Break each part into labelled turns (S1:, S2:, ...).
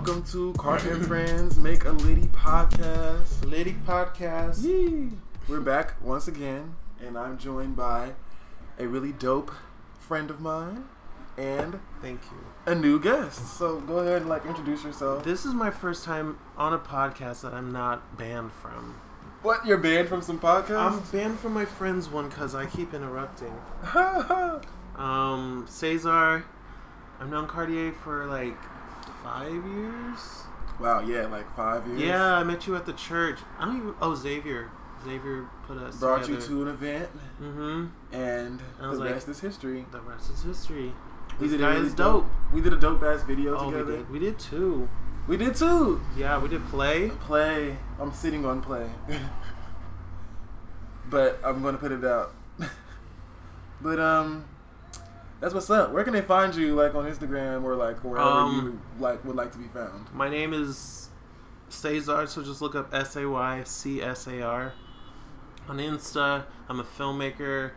S1: Welcome to Carton Friends Make a Liddy podcast.
S2: Liddy Podcast.
S1: Yee! We're back once again, and I'm joined by a really dope friend of mine and
S2: Thank you.
S1: a new guest. So go ahead and like introduce yourself.
S2: This is my first time on a podcast that I'm not banned from.
S1: What? You're banned from some podcasts?
S2: I'm banned from my friend's one because I keep interrupting. Um, Cesar, I've known Cartier for like five years.
S1: wow, yeah, like five years.
S2: Yeah, I met you at the church. I don't even. Oh, Xavier. Xavier put us.
S1: Brought you to an event,
S2: Mm-hmm.
S1: and
S2: was
S1: the
S2: like-
S1: rest is history.
S2: The rest is history.
S1: We
S2: This
S1: did a
S2: guy
S1: really
S2: is dope.
S1: We did a dope ass video
S2: Oh, we
S1: together.
S2: did. We did too.
S1: We did too.
S2: Yeah, we did play.
S1: Play. I'm sitting on play. but I'm gonna put it out. but um that's what's up. Where can they find you like on Instagram or like wherever
S2: Um,
S1: you like would like to be found?
S2: My name is Cesar, so just look up S A Y C S A R on Insta. I'm a filmmaker.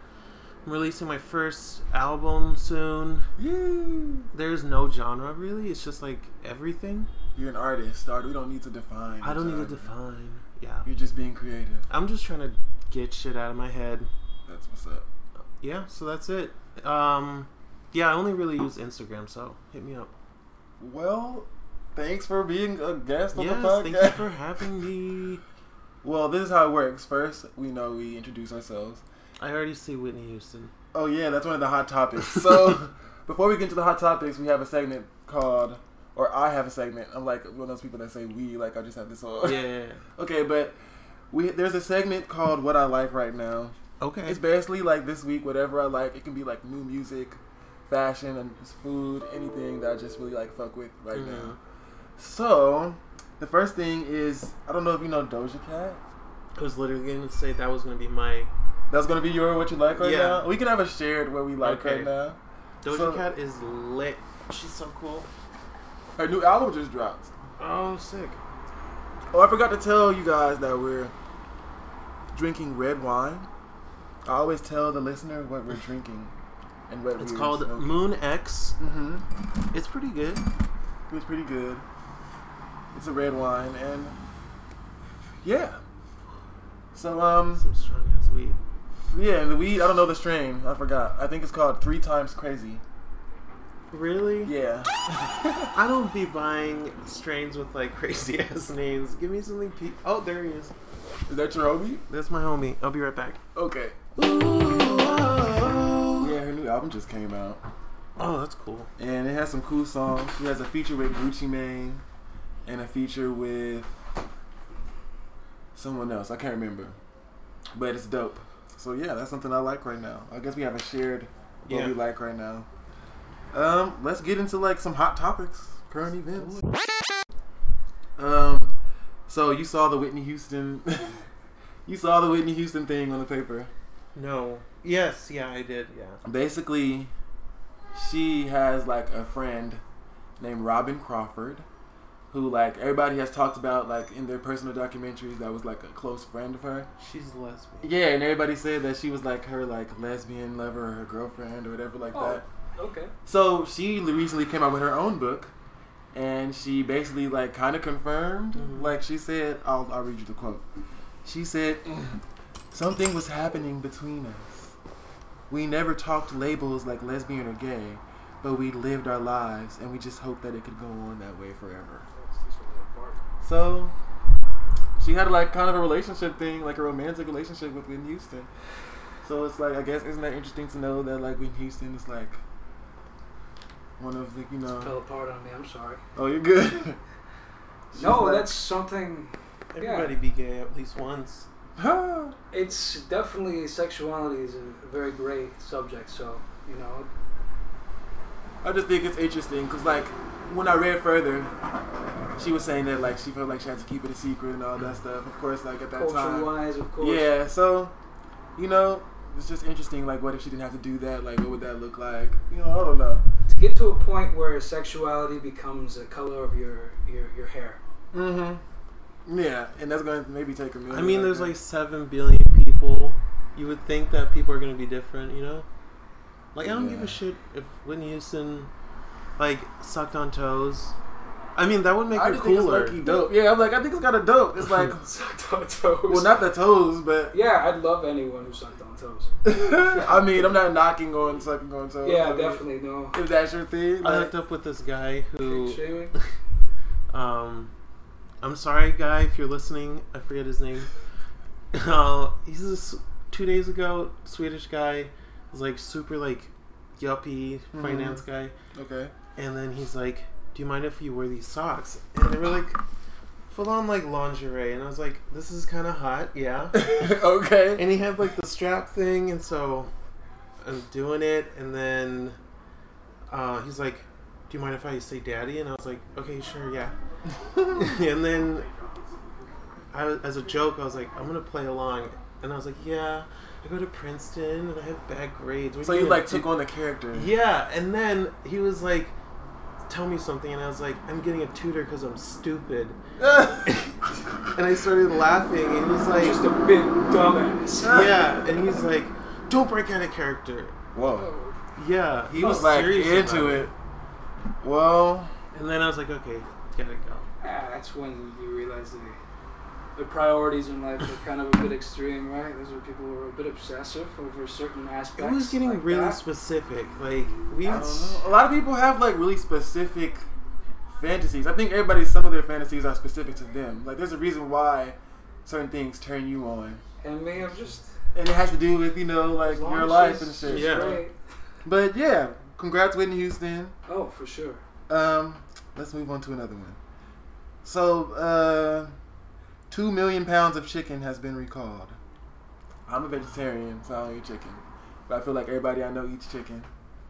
S2: I'm releasing my first album soon.
S1: You
S2: There's no genre really. It's just like everything.
S1: You're an artist. Art we don't need to define.
S2: I don't need to define. Yeah.
S1: You're just being creative.
S2: I'm just trying to get shit out of my head.
S1: That's what's up.
S2: Yeah, so that's it. Um yeah, I only really use Instagram, so hit me up.
S1: Well, thanks for being a guest on
S2: Yes,
S1: the podcast.
S2: thank you for having me.
S1: well, this is how it works. First, we know we introduce ourselves.
S2: I already see Whitney Houston.
S1: Oh yeah, that's one of the hot topics. So before we get into the hot topics, we have a segment called, or I have a segment. I'm like one of those people that say we, like I just have this on.
S2: Yeah.
S1: okay, but we there's a segment called What I Like Right Now.
S2: Okay.
S1: It's basically like this week, whatever I like. It can be like new music, fashion, and food, anything that I just really like fuck with right
S2: Mhm.
S1: now. So the first thing is I don't know if you know Doja Cat.
S2: I was literally going to say that was going to be my
S1: That's gonna be your what you like right
S2: Yeah.
S1: now. We can have a shared what we like
S2: Okay.
S1: right now.
S2: Doja
S1: So-
S2: Cat is lit. She's so cool.
S1: Her new album just dropped.
S2: Oh, sick.
S1: Oh, I forgot to tell you guys that we're drinking red wine. I always tell the listener what we're drinking and what
S2: It's
S1: we're It's
S2: called
S1: smoking.
S2: Moon X.
S1: Mm-hmm.
S2: It's pretty good.
S1: It's pretty good. It's a red wine, and yeah. So um,
S2: Some strong ass weed.
S1: yeah, the weed. I don't know the strain. I forgot. I think it's called Three Times Crazy.
S2: Really?
S1: Yeah.
S2: I don't be buying strains with like crazy ass names. Give me something. Pe- oh, there he is.
S1: Is that your homie?
S2: That's my homie. I'll be right back.
S1: Okay. Yeah, her new album just came out.
S2: Oh, that's cool.
S1: and it has some cool songs. She has a feature with Gucci Mane and a feature with someone else. I can't remember, but it's dope. So yeah, that's something I like right now. I guess we have a shared what
S2: Yeah.
S1: we like right now. Um, let's get into like some hot topics, current events. Um, so you saw the Whitney Houston, you saw the Whitney Houston thing on the paper.
S2: No. Yes. Yeah, I did. Yeah.
S1: basically she has like a friend named Robyn Crawford who like everybody has talked about like in their personal documentaries that was like a close friend of her.
S2: She's lesbian.
S1: Yeah, and everybody said that she was like her like lesbian lover or her girlfriend or whatever like
S3: Oh.
S1: that.
S3: Okay.
S1: So she recently came out with her own book and she basically like kind of confirmed
S2: Mhm.
S1: like she said I'll I'll read you the quote. She said something was happening between us. We never talked labels like lesbian or gay, but we lived our lives and we just hoped that it could go on that way forever. So she had like kind of a relationship thing, like a romantic relationship with Whitney Houston. So it's like I guess isn't that interesting to know that like Whitney Houston is like one of the you know Fell
S3: apart on me. I'm sorry.
S1: Oh you're good.
S3: No,
S1: like-
S3: that's something.
S2: Everybody be gay at least once.
S3: It's definitely sexuality is a very great subject. So you know,
S1: I just think it's interesting because, like, when I read further, she was saying that like she felt like she had to keep it a secret and all that stuff. Of course, like at that
S3: culture
S1: time,
S3: wise, of course.
S1: yeah. So, you know, it's just interesting. Like, what if she didn't have to do that? Like, what would that look like? You know, I don't know.
S3: To get to a point where sexuality becomes the color of your your, your hair.
S1: Mm-hmm. Yeah, and that's gonna maybe take a minute.
S2: I mean, there's
S1: that.
S2: like seven billion people. You would think that people are gonna be different, you know? Like I don't give a shit if Whitney Houston like sucked on toes. I mean, that would make
S1: I
S2: it
S1: just think it's
S2: cooler.
S1: dope. Yeah, I'm like, I think it's kind of dope. It's like, sucked on
S3: toes.
S1: well, not the toes, but
S3: Yeah, I'd love anyone who sucked on toes.
S1: I mean, I'm not knocking on sucking on toes.
S3: Yeah,
S1: I mean,
S3: definitely no.
S1: If that's your thing,
S2: I hooked up with this guy who, um, I'm sorry, guy, if you're listening. I forget his name. Uh, he's this two days ago Swedish guy. He's like super like yuppie
S1: Mhm.
S2: finance guy,
S1: okay.
S2: and then he's like, "Do you mind if you wear these socks?" And they were like full on like lingerie, and I was like, "This is kind of hot, yeah."
S1: okay.
S2: and he had like the strap thing, and so I'm doing it, and then uh, he's like, "Do you mind if I say daddy?" And I was like, "Okay, sure, yeah." and then I, as a joke, I was like, "I'm gonna play along," and I was like, "Yeah, I go to Princeton and I have bad grades." What
S1: so you like took on the character.
S2: Yeah, and then he was like, "Tell me something," and I was like, "I'm getting a tutor because I'm stupid," and I started laughing, and he's like,
S3: Just a big dumbass.
S2: yeah, and he's like, "Don't break out of character."
S1: Whoa.
S2: Yeah, he was
S1: like
S2: serious
S1: into
S2: about
S1: it. Well,
S2: And then I was like, "Okay, gotta go."
S3: Ah, that's when you realize the, the priorities in life are kind of a bit extreme, right? Those are people who are a bit obsessive over certain aspects.
S2: It was getting
S3: like
S2: really
S3: that.
S2: specific. Like we,
S1: I don't know. A lot of people have like really specific fantasies. I think everybody, some of their fantasies are specific to them. Like, there's a reason why certain things turn you on,
S3: And me, I'm just
S1: and it has to do with you know like
S3: as long
S1: your
S3: as
S1: life and shit.
S2: Yeah.
S3: great.
S1: But yeah, congrats Whitney Houston.
S3: Oh, for sure.
S1: Um, let's move on to another one. So, uh, two million pounds of chicken has been recalled. I'm a vegetarian, so I don't eat chicken. But I feel like everybody I know eats chicken.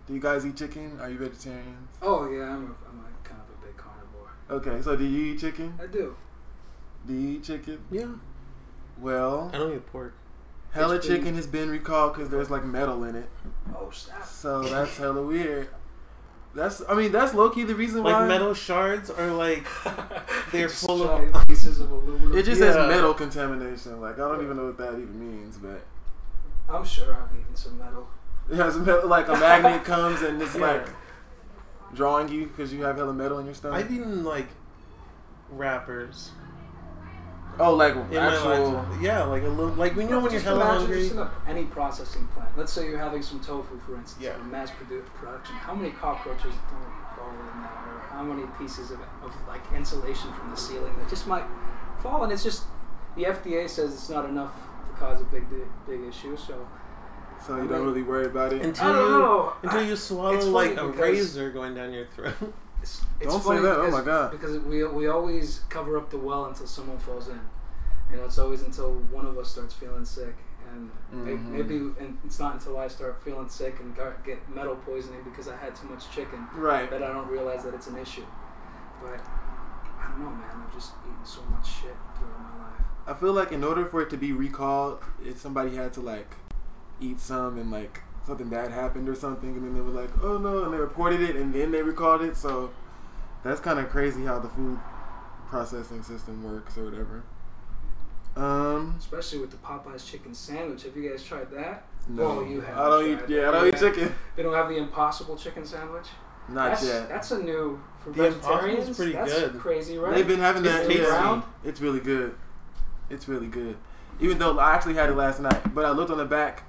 S1: Do you guys eat chicken? Are you vegetarians?
S3: Oh yeah, I'm a, I'm a kind of a big carnivore.
S1: Okay, so do you eat chicken?
S3: I do.
S1: Do you eat chicken?
S2: yeah,
S1: Well,
S2: I don't eat pork.
S1: hella chicken has been recalled because there's like metal in it.
S3: Oh snap!
S1: So that's hella weird. That's, I mean, that's low key the reason why.
S2: Like metal shards are like They're full of-
S3: giant pieces of aluminum.
S1: It just
S2: Yeah.
S1: says metal contamination. Like I don't even know what that even means, but
S3: I'm sure I've eaten some metal.
S1: it has metal, like a magnet comes and it's
S2: Yeah.
S1: like drawing you because you have hella metal in your stomach.
S2: I've eaten like wrappers
S1: oh, like
S2: in
S1: actual.
S2: life. Yeah, like a little, like when you know when you're
S3: Just
S2: hella
S3: imagine
S2: hungry.
S3: just in a, any processing plant. Let's say you're having some tofu, for instance,
S2: Yeah.
S3: in mass produ- production. How many cockroaches don't fall in that, or how many pieces of, of like insulation from the ceiling that just might fall? And it's just the FDA says it's not enough to cause a big big issue. So
S1: So you don't really worry about it.
S2: Until
S3: I don't
S2: you
S3: know.
S2: until
S3: I-
S2: you swallow
S3: it's
S2: like a razor going down your throat.
S3: It's, it's
S1: Don't say that. Oh my God.
S3: Because we, we always cover up the well until someone falls in. You know, it's always until one of us starts feeling sick, and
S1: Mhm.
S3: maybe and it's not until I start feeling sick and gar- get metal poisoning because I had too much chicken
S1: Right.
S3: that I don't realize that it's an issue. But I don't know, man. I've just eaten so much shit throughout my life.
S1: I feel like in order for it to be recalled, if somebody had to like eat some and like something bad happened or something, and then they were like, "Oh no," and they reported it, and then they recalled it. So that's kind of crazy how the food processing system works or whatever. Um,
S3: Especially with the Popeyes chicken sandwich. Have you guys tried that?
S1: no,
S3: Oh, you haven't
S1: I don't eat.
S3: tried
S1: Yeah. I don't eat
S3: Yeah.
S1: chicken.
S3: They don't have the Impossible chicken sandwich.
S1: Not
S3: that's,
S1: yet.
S3: That's a new for
S2: The Impossible's
S3: vegetarians.
S2: pretty
S3: that's
S2: good.
S3: Crazy, right?
S1: They've been having
S2: It's
S1: that.
S2: tasty.
S1: Yeah, it's really good. It's really good. Even though I actually had it last night, but I looked on the back.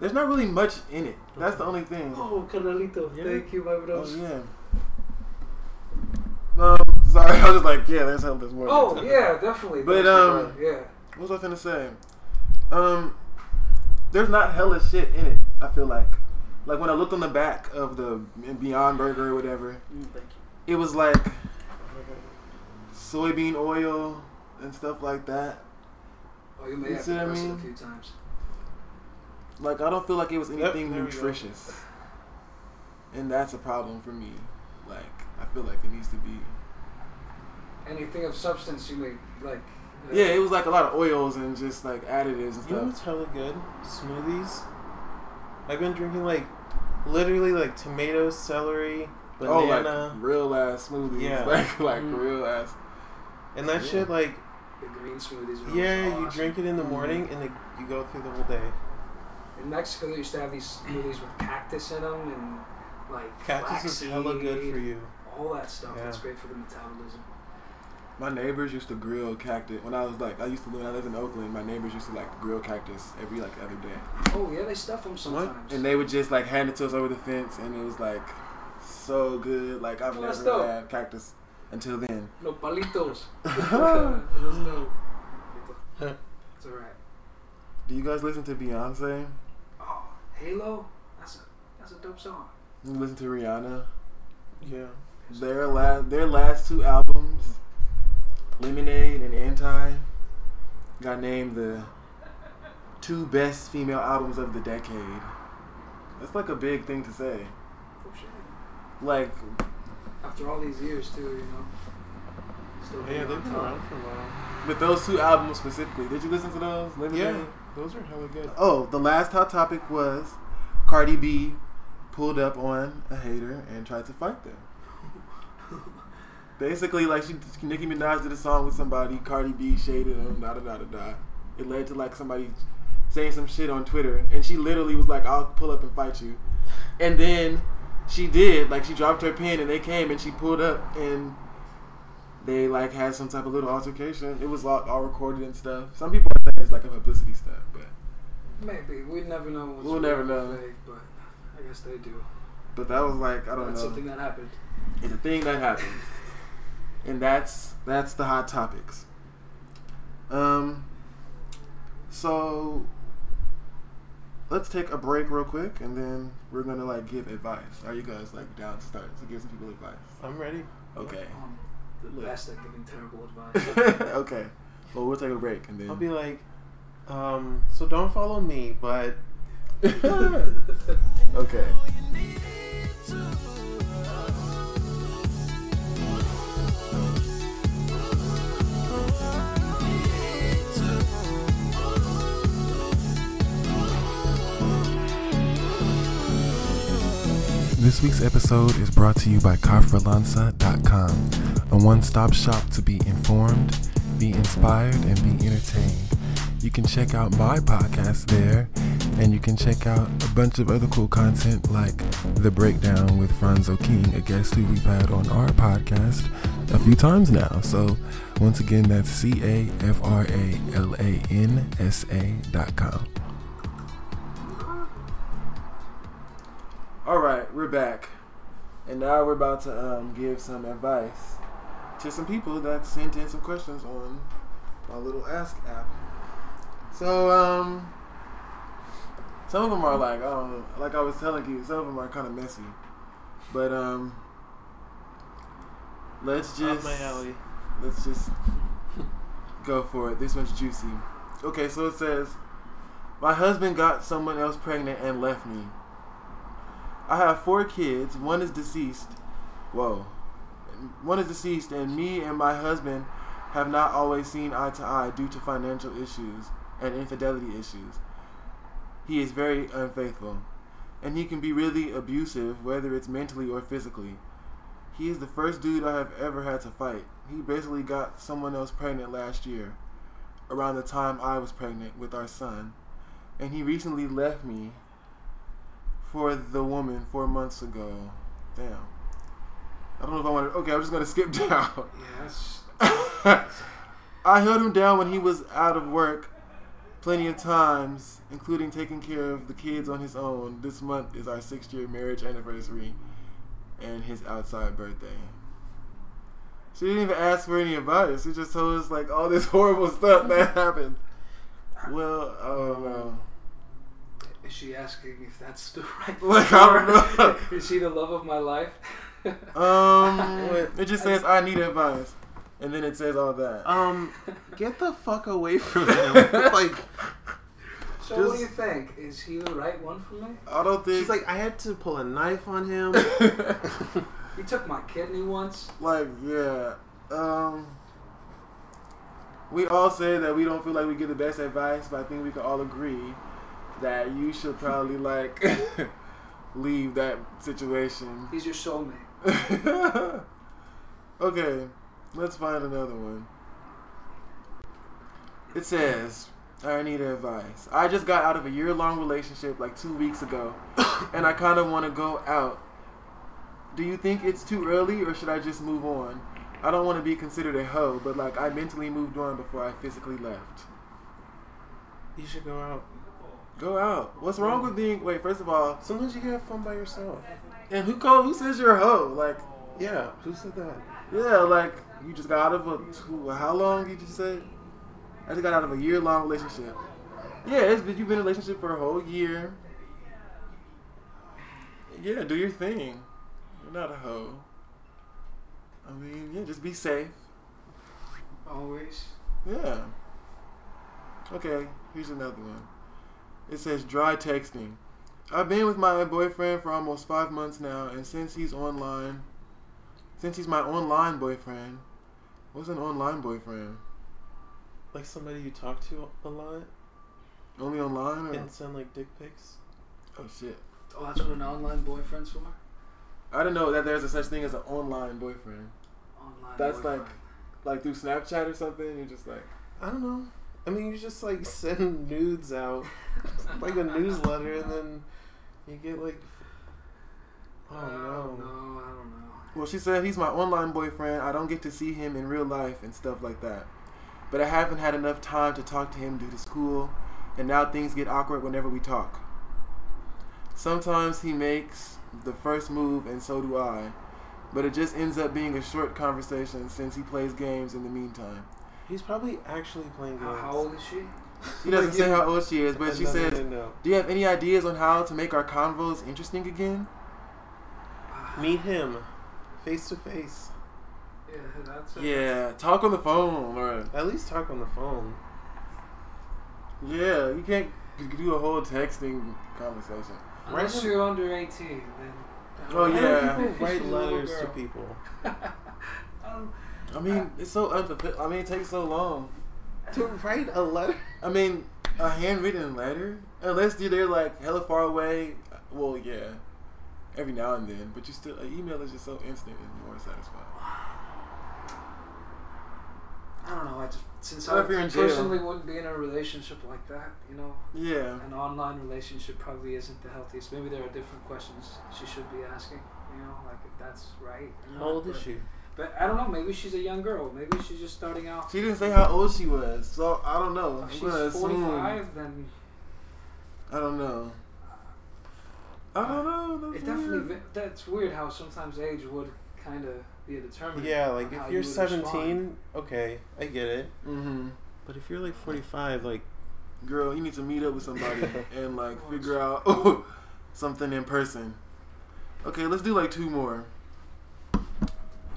S1: There's not really much in it. That's the only thing.
S3: Oh, Carnalito,
S2: Yeah.
S3: thank you, my
S1: brother.
S3: Oh
S1: yeah. Um, sorry, I was just like, yeah, there's hell, there's more.
S3: Oh yeah, definitely.
S1: But,
S3: Thank
S1: um,
S3: brother. yeah.
S1: What was I gonna say? Um, there's not hella shit in it. I feel like, like when I looked on the back of the Beyond Burger or whatever,
S3: Mm, thank
S1: it was like soybean oil and stuff like that.
S3: Oh, you may
S1: You
S3: have
S1: see
S3: to
S1: what I
S3: press it a few times.
S1: Like I don't feel like it was anything
S2: there we go.
S1: nutritious, and that's a problem for me. Like I feel like it needs to be.
S3: Anything of substance you may like. uh,
S1: Yeah, it was like a lot of oils and just like additives and
S2: You know
S1: stuff.
S2: what's hella good? Smoothies. I've been drinking like literally like tomato, celery,
S1: Oh,
S2: banana,
S1: like real ass smoothies.
S2: Yeah.
S1: Like like
S3: Mm.
S1: real ass.
S2: and that
S1: Yeah.
S2: shit like
S3: The green smoothies. Are
S2: yeah,
S3: always
S2: you drink it in the
S1: Mm.
S2: morning and it, you go through the whole day.
S3: In Mexico, they used to have these smoothies with cactus in them and like
S2: Cactus is hella good for you.
S3: all that stuff.
S2: Yeah.
S3: That's great for the metabolism.
S1: My neighbors used to grill cactus when I was like I used to live. I lived in Oakland. My neighbors used to like grill cactus every like other day,
S3: Oh yeah, they stuff them sometimes.
S1: and they would just like hand it to us over the fence, and it was like so good. Like I've
S3: Oh, that's
S1: never
S3: dope.
S1: had cactus until then.
S3: nopalitos. That's. It's alright.
S1: Do you guys listen to Beyonce?
S3: Halo. That's a that's a dope song.
S1: You listen to Rihanna?
S2: Yeah.
S1: Their last their last two albums, Lemonade and Anti, got named the two best female albums of the decade. That's like a big thing to say.
S3: For sure.
S1: Like
S3: After all these years too, you know. Still
S2: Yeah, they've
S3: on
S2: been around for a while.
S1: with those two albums specifically. Did you listen to those? Lemonade?
S2: Yeah, those are hella good.
S1: Oh, the last hot topic was Cardi B pulled up on a hater and tried to fight them. Basically, like she Nicki Minaj did a song with somebody, Cardi B shaded him, da da da da da. It led to like somebody saying some shit on Twitter, and she literally was like, "I'll pull up and fight you," and then she did. Like she dropped her pen, and they came, and she pulled up, and they like had some type of little altercation. It was all, all recorded and stuff. Some people say it's like a publicity stunt, but
S3: Maybe we never know. What's
S1: We'll never know.
S3: Fake, but I guess they do.
S1: but that was like I don't
S3: That's
S1: know.
S3: something that happened.
S1: It's a thing that happened, and that's that's the hot topics. Um. So let's take a break real quick, and then we're gonna like give advice. Are you guys like down to start to give some people advice?
S2: I'm ready.
S1: Okay.
S3: Um, the
S1: Look.
S3: best at giving terrible advice.
S1: okay. Well, we'll take a break, and then.
S2: I'll be like, um, so don't follow me, but
S1: okay. This week's episode is brought to you by Kafralansa.com, a one stop shop to be informed, be inspired, and be entertained. You can check out my podcast there, and you can check out a bunch of other cool content like The Breakdown with Franzo King, a guest who we've had on our podcast a few times now. So, once again, that's C A F R A L A N S A.com. All right, we're back, and now we're about to um, give some advice to some people that sent in some questions on my little Ask app. So, um, some of them are like, um, like I was telling you, some of them are kind of messy, but um, let's just
S2: my alley.
S1: let's just go for it. This one's juicy. Okay, so it says, My husband got someone else pregnant and left me. I have four kids. One is deceased. Whoa. One is deceased, and me and my husband have not always seen eye to eye due to financial issues and infidelity issues. He is very unfaithful, and he can be really abusive, whether it's mentally or physically. He is the first dude I have ever had to fight. He basically got someone else pregnant last year, around the time I was pregnant with our son, and he recently left me for the woman four months ago. Damn. I don't know if I want to. Okay, I'm just gonna skip down.
S3: yeah,
S1: I held him down when he was out of work plenty of times, including taking care of the kids on his own. This month is our six year marriage anniversary and his outside birthday. She didn't even ask for any advice. She just told us like all this horrible stuff that happened. Well, I don't know.
S3: is she asking if that's the right?
S1: Like, I don't know.
S3: is she the love of my life?
S1: Um, it just says I need advice, and then it says all that.
S2: Um, get the fuck away from him. like,
S3: so what do you think? Is he the right one for me?
S1: I don't think.
S2: she's like, I had to pull a knife on him.
S3: He took my kidney once.
S1: like yeah um we all say that we don't feel like we get the best advice but i think we can all agree that you should probably like leave that situation
S3: He's your soulmate.
S1: okay let's find another one it says I need advice. I just got out of a year long relationship like two weeks ago, and I kind of want to go out Do you think it's too early, or should I just move on? I don't want to be considered a hoe, but like I mentally moved on before I physically left.
S2: You should go out.
S1: Go out. What's wrong with being? Wait, first of all,
S2: Sometimes you can have fun by yourself.
S1: And who called? Who says you're a hoe? Like,
S2: Yeah, who said that?
S1: yeah, like you just got out of a two, how long did you say? I just got out of a year long relationship. Yeah, it's been, you've been in a relationship for a whole year. Yeah, do your thing. You're not a hoe. I mean, yeah, just be safe.
S3: Always.
S1: Yeah. Okay, here's another one. It says dry texting. I've been with my boyfriend for almost five months now, and since he's online, since he's my online boyfriend, what's an online boyfriend?
S2: Like somebody you talk to a lot
S1: Only online or?
S2: and send like dick pics.
S1: Oh shit!
S3: Oh, that's what an online boyfriend's for.
S1: I didn't know that there's a such thing as an online boyfriend.
S3: Online.
S1: That's
S3: boyfriend.
S1: Like through Snapchat or something. You're just like,
S2: I don't know. I mean, you just like send nudes out, like a newsletter, and then you get like. Oh
S3: I don't
S2: uh,
S3: no. I don't know.
S1: well, she said he's my online boyfriend. I don't get to see him in real life and stuff like that. But I haven't had enough time to talk to him due to school, and now things get awkward whenever we talk. Sometimes he makes the first move, and so do I. But it just ends up being a short conversation since he plays games in the meantime.
S2: He's probably actually playing games.
S3: How, how old is she?
S1: She doesn't
S2: Like,
S1: say how old she is, but she
S2: No, no,
S1: says,
S2: no, no.
S1: Do you have any ideas on how to make our convos interesting again?
S2: Meet him, face to face.
S3: Yeah, that's.
S1: Yeah, talk on the phone or
S2: At least talk on the phone.
S1: yeah, you can't do a whole texting conversation.
S3: Unless
S2: Right.
S3: you're under 18, then.
S1: Oh, yeah.
S2: write letters to people.
S3: um,
S1: I mean, it's so unfulfilled. I mean, it takes so long.
S2: To write a letter.
S1: I mean, a handwritten letter, unless you're there like hella far away. Well, yeah, every now and then, but you still an email is just so instant and more satisfying.
S3: I don't know. I just since
S1: What
S3: I
S1: if jail?
S3: personally wouldn't be in a relationship like that, you know,
S1: Yeah,
S3: an online relationship probably isn't the healthiest. Maybe there are different questions she should be asking, you know, like if that's right.
S2: How old is she?
S3: But I don't know. Maybe she's a young girl. Maybe she's just starting out.
S1: she didn't say how old she was, so I don't know.
S3: If
S1: I'm
S3: she's
S1: gonna assume.
S3: 45, then
S1: I don't know. I don't know.
S3: it definitely
S1: weird.
S3: that's weird how sometimes age would kind of be a determinant.
S2: Yeah, like if
S3: you
S2: you're
S3: would
S2: 17,
S3: respond.
S2: okay, I get it.
S1: Mm-hmm.
S2: But if you're like 45, like
S1: Girl, you need to meet up with somebody and like figure out something in person. Okay, let's do like two more.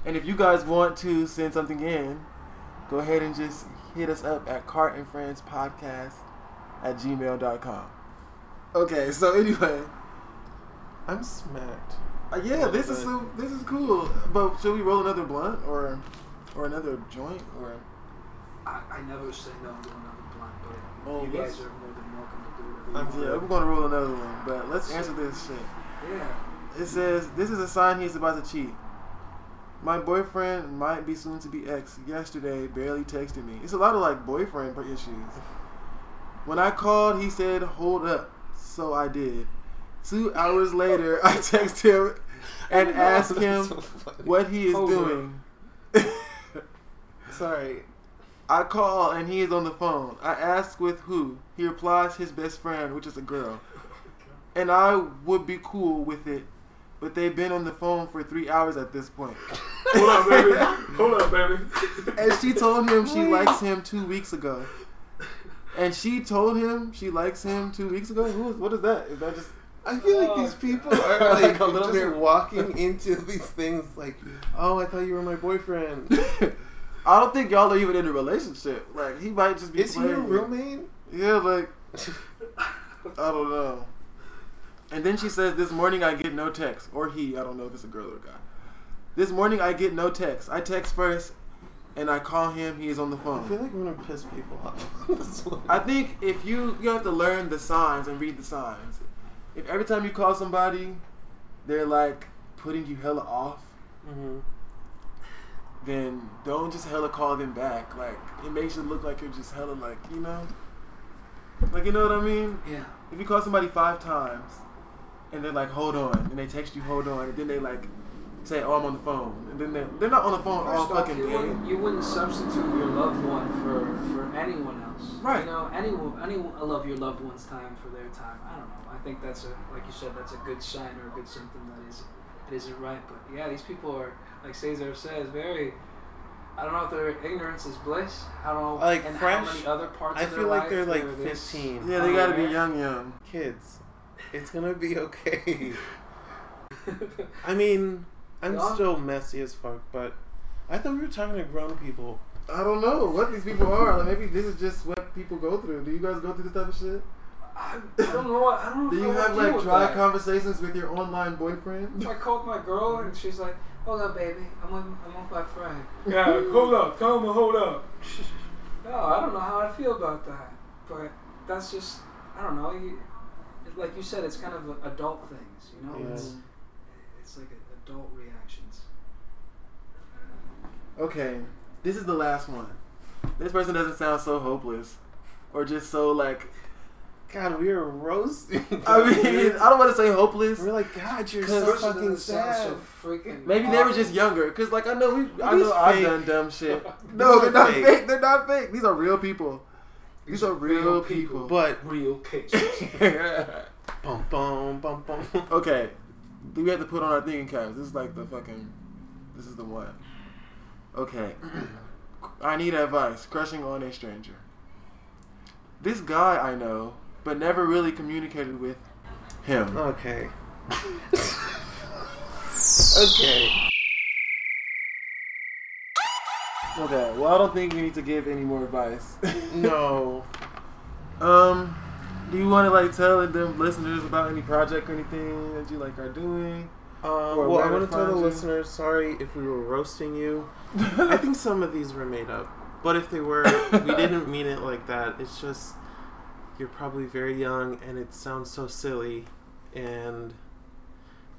S1: And if you guys want to send something in, go ahead and just hit us up at Cart and Friends Podcast at gmail.com. Okay, so anyway,
S2: I'm smacked.
S1: uh, yeah, this is so, this is cool. But should we roll another blunt or or another joint or?
S3: I, I never say no to another blunt, but
S1: Oh,
S3: you guys are more than welcome to do
S2: I'm
S3: whatever you
S1: Yeah, we're gonna roll another one. But let's answer this shit.
S3: Yeah.
S1: It says, This is a sign he's about to cheat. My boyfriend might be soon to be ex yesterday barely texted me. It's a lot of like boyfriend issues. When I called, he said, Hold up. So I did. Two hours later, I text him and ask him what he is
S3: Hold
S1: doing.
S2: Sorry.
S1: I call and he is on the phone. I ask with who. He replies his best friend, which is a girl. And I would be cool with it, but they've been on the phone for three hours at this point.
S3: Hold up, baby. Hold up, baby.
S1: And she told him she likes him two weeks ago. And she told him she likes him two weeks ago. Who is? What is that? Is that just?
S2: I feel like
S3: Oh,
S2: these people are like
S1: a little
S2: just
S1: bit-
S2: walking into these things like, oh, I thought you were my boyfriend.
S1: I don't think y'all are even in a relationship. Like he might just be.
S2: Is he your roommate?
S1: Yeah, like I don't know. And then she says, "This morning I get no text, or he. I don't know if it's a girl or a guy. This morning I get no text. I text first, and I call him. He is on the phone.
S2: I feel like I'm gonna piss people off.
S1: I think if you you have to learn the signs and read the signs. If every time you call somebody, they're like putting you hella off,
S2: Mhm.
S1: then don't just hella call them back. Like it makes you look like you're just hella like you know, like you know what I mean.
S3: Yeah.
S1: If you call somebody five times and they're like, hold on, and they text you, hold on, and then they like say, "Oh, I'm on the phone," and then they're, they're not on the phone all
S3: off,
S1: fucking
S3: you
S1: day.
S3: wouldn't, you wouldn't substitute your loved one for, for anyone else.
S1: Right.
S3: You know, anyone, anyone, I love your loved one's time for their time. I don't know. I think that's a, like you said, that's a good sign or a good symptom that is, it isn't right. But yeah, these people are, like Cesar says, very. I don't know if their ignorance is bliss. I don't know.
S2: Like,
S3: and
S2: fresh,
S3: how many other parts
S2: I
S3: of their
S2: feel like
S3: life
S2: they're like
S3: they're this-
S2: 15.
S1: Yeah, they
S3: Oh,
S1: gotta be young, young.
S2: Kids, it's gonna be okay. I mean, I'm
S3: Yeah.
S2: still messy as fuck, but I thought we were talking to grown people.
S1: I don't know what these people are. Like maybe this is just what people go through. Do you guys go through this type of shit?
S3: I, I don't know. I don't know.
S1: Do you
S3: I
S1: have like dry
S3: that.
S1: conversations with your online boyfriend?
S3: I called my girl and she's like, "Hold up, baby, I'm with, I'm with my friend."
S4: Yeah, hold up. Tell him to hold up.
S3: No, I don't know how I feel about that, but that's just I don't know. You, like you said, it's kind of adult things, you know.
S2: Yeah.
S3: It's it's like adult reactions.
S1: Okay, this is the last one. This person doesn't sound so hopeless, or just so like.
S2: God, we are roasting.
S1: I mean, I don't want to say hopeless.
S2: we're like, God, you're so fucking sad.
S3: So freaking.
S1: Maybe they were just younger, cause like I know we, I know I've done dumb shit. No, they're not
S2: fake.
S1: fake. They're not fake. These are real people. These are real people.
S2: But
S3: real cases.
S2: bum bum bum bum.
S1: okay, we have to put on our thinking caps? This is like the fucking. This is the one. Okay, I need advice. Crushing on a stranger. This guy I know, but never really communicated with him.
S2: Okay. okay.
S1: Okay, well I don't think we need to give any more advice.
S2: No.
S1: Um, do you want to like tell them listeners about any project or anything that you like are doing?
S2: Um, well, I want to tell the
S1: you.
S2: listeners, sorry if we were roasting you. I think some of these were made up. But if they were, we didn't mean it like that. It's just, you're probably very young and it sounds so silly. And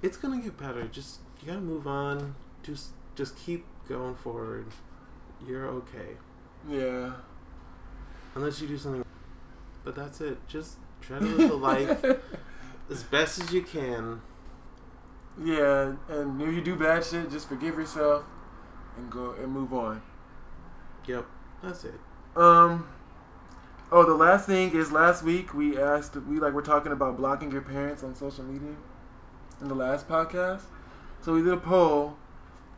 S2: it's going to get better. Just, you got to move on. Just, just keep going forward. You're okay.
S1: Yeah.
S2: Unless you do something. But that's it. Just try to live the life as best as you can.
S1: Yeah, and if you do bad shit, just forgive yourself and go and move on.
S2: Yep. That's it.
S1: Um. Oh, the last thing is last week we asked we like we're talking about blocking your parents on social media in the last podcast. So we did a poll,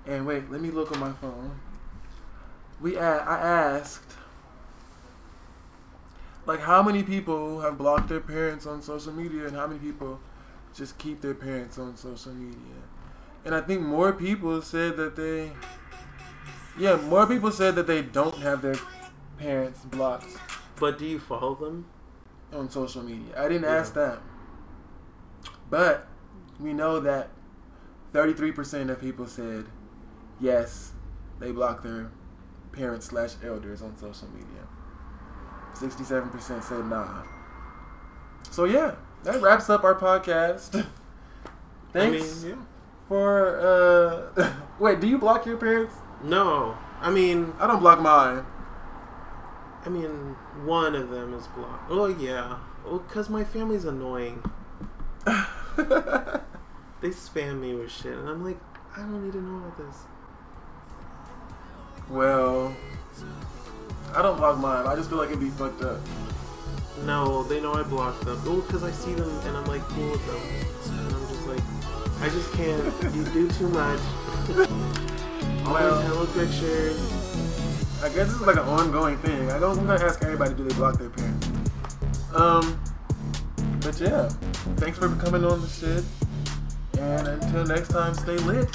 S1: and wait, let me look on my phone. We a- I asked like how many people have blocked their parents on social media, and how many people just keep their parents on social media. And I think more people said that they yeah, more people said that they don't have their parents blocked
S2: But do you follow them?
S1: on social media. I didn't ask that. But we know that 33% of people said yes, they block their parents slash elders on social media. 67% said nah. So yeah, that wraps up our podcast. Thanks
S2: I mean, yeah.
S1: for uh wait, do you block your parents?
S2: No, I mean,
S1: I don't block mine.
S2: I mean, one of them is blocked. Oh yeah, well, cause my family's annoying. They spam me with shit, and I'm like, I don't need to know all this.
S1: Well, I don't block mine. I just feel like it'd be fucked up.
S2: No, they know I blocked them. Oh, cause I see them and I'm like cool with them, and I'm just like, I just can't. You do too much. Always
S1: Well-
S2: hello pictures.
S1: I guess this is like an ongoing thing. I don't. I'm gonna ask everybody do they block their parents. Um, but yeah, thanks for coming on the shit. And until next time, stay lit.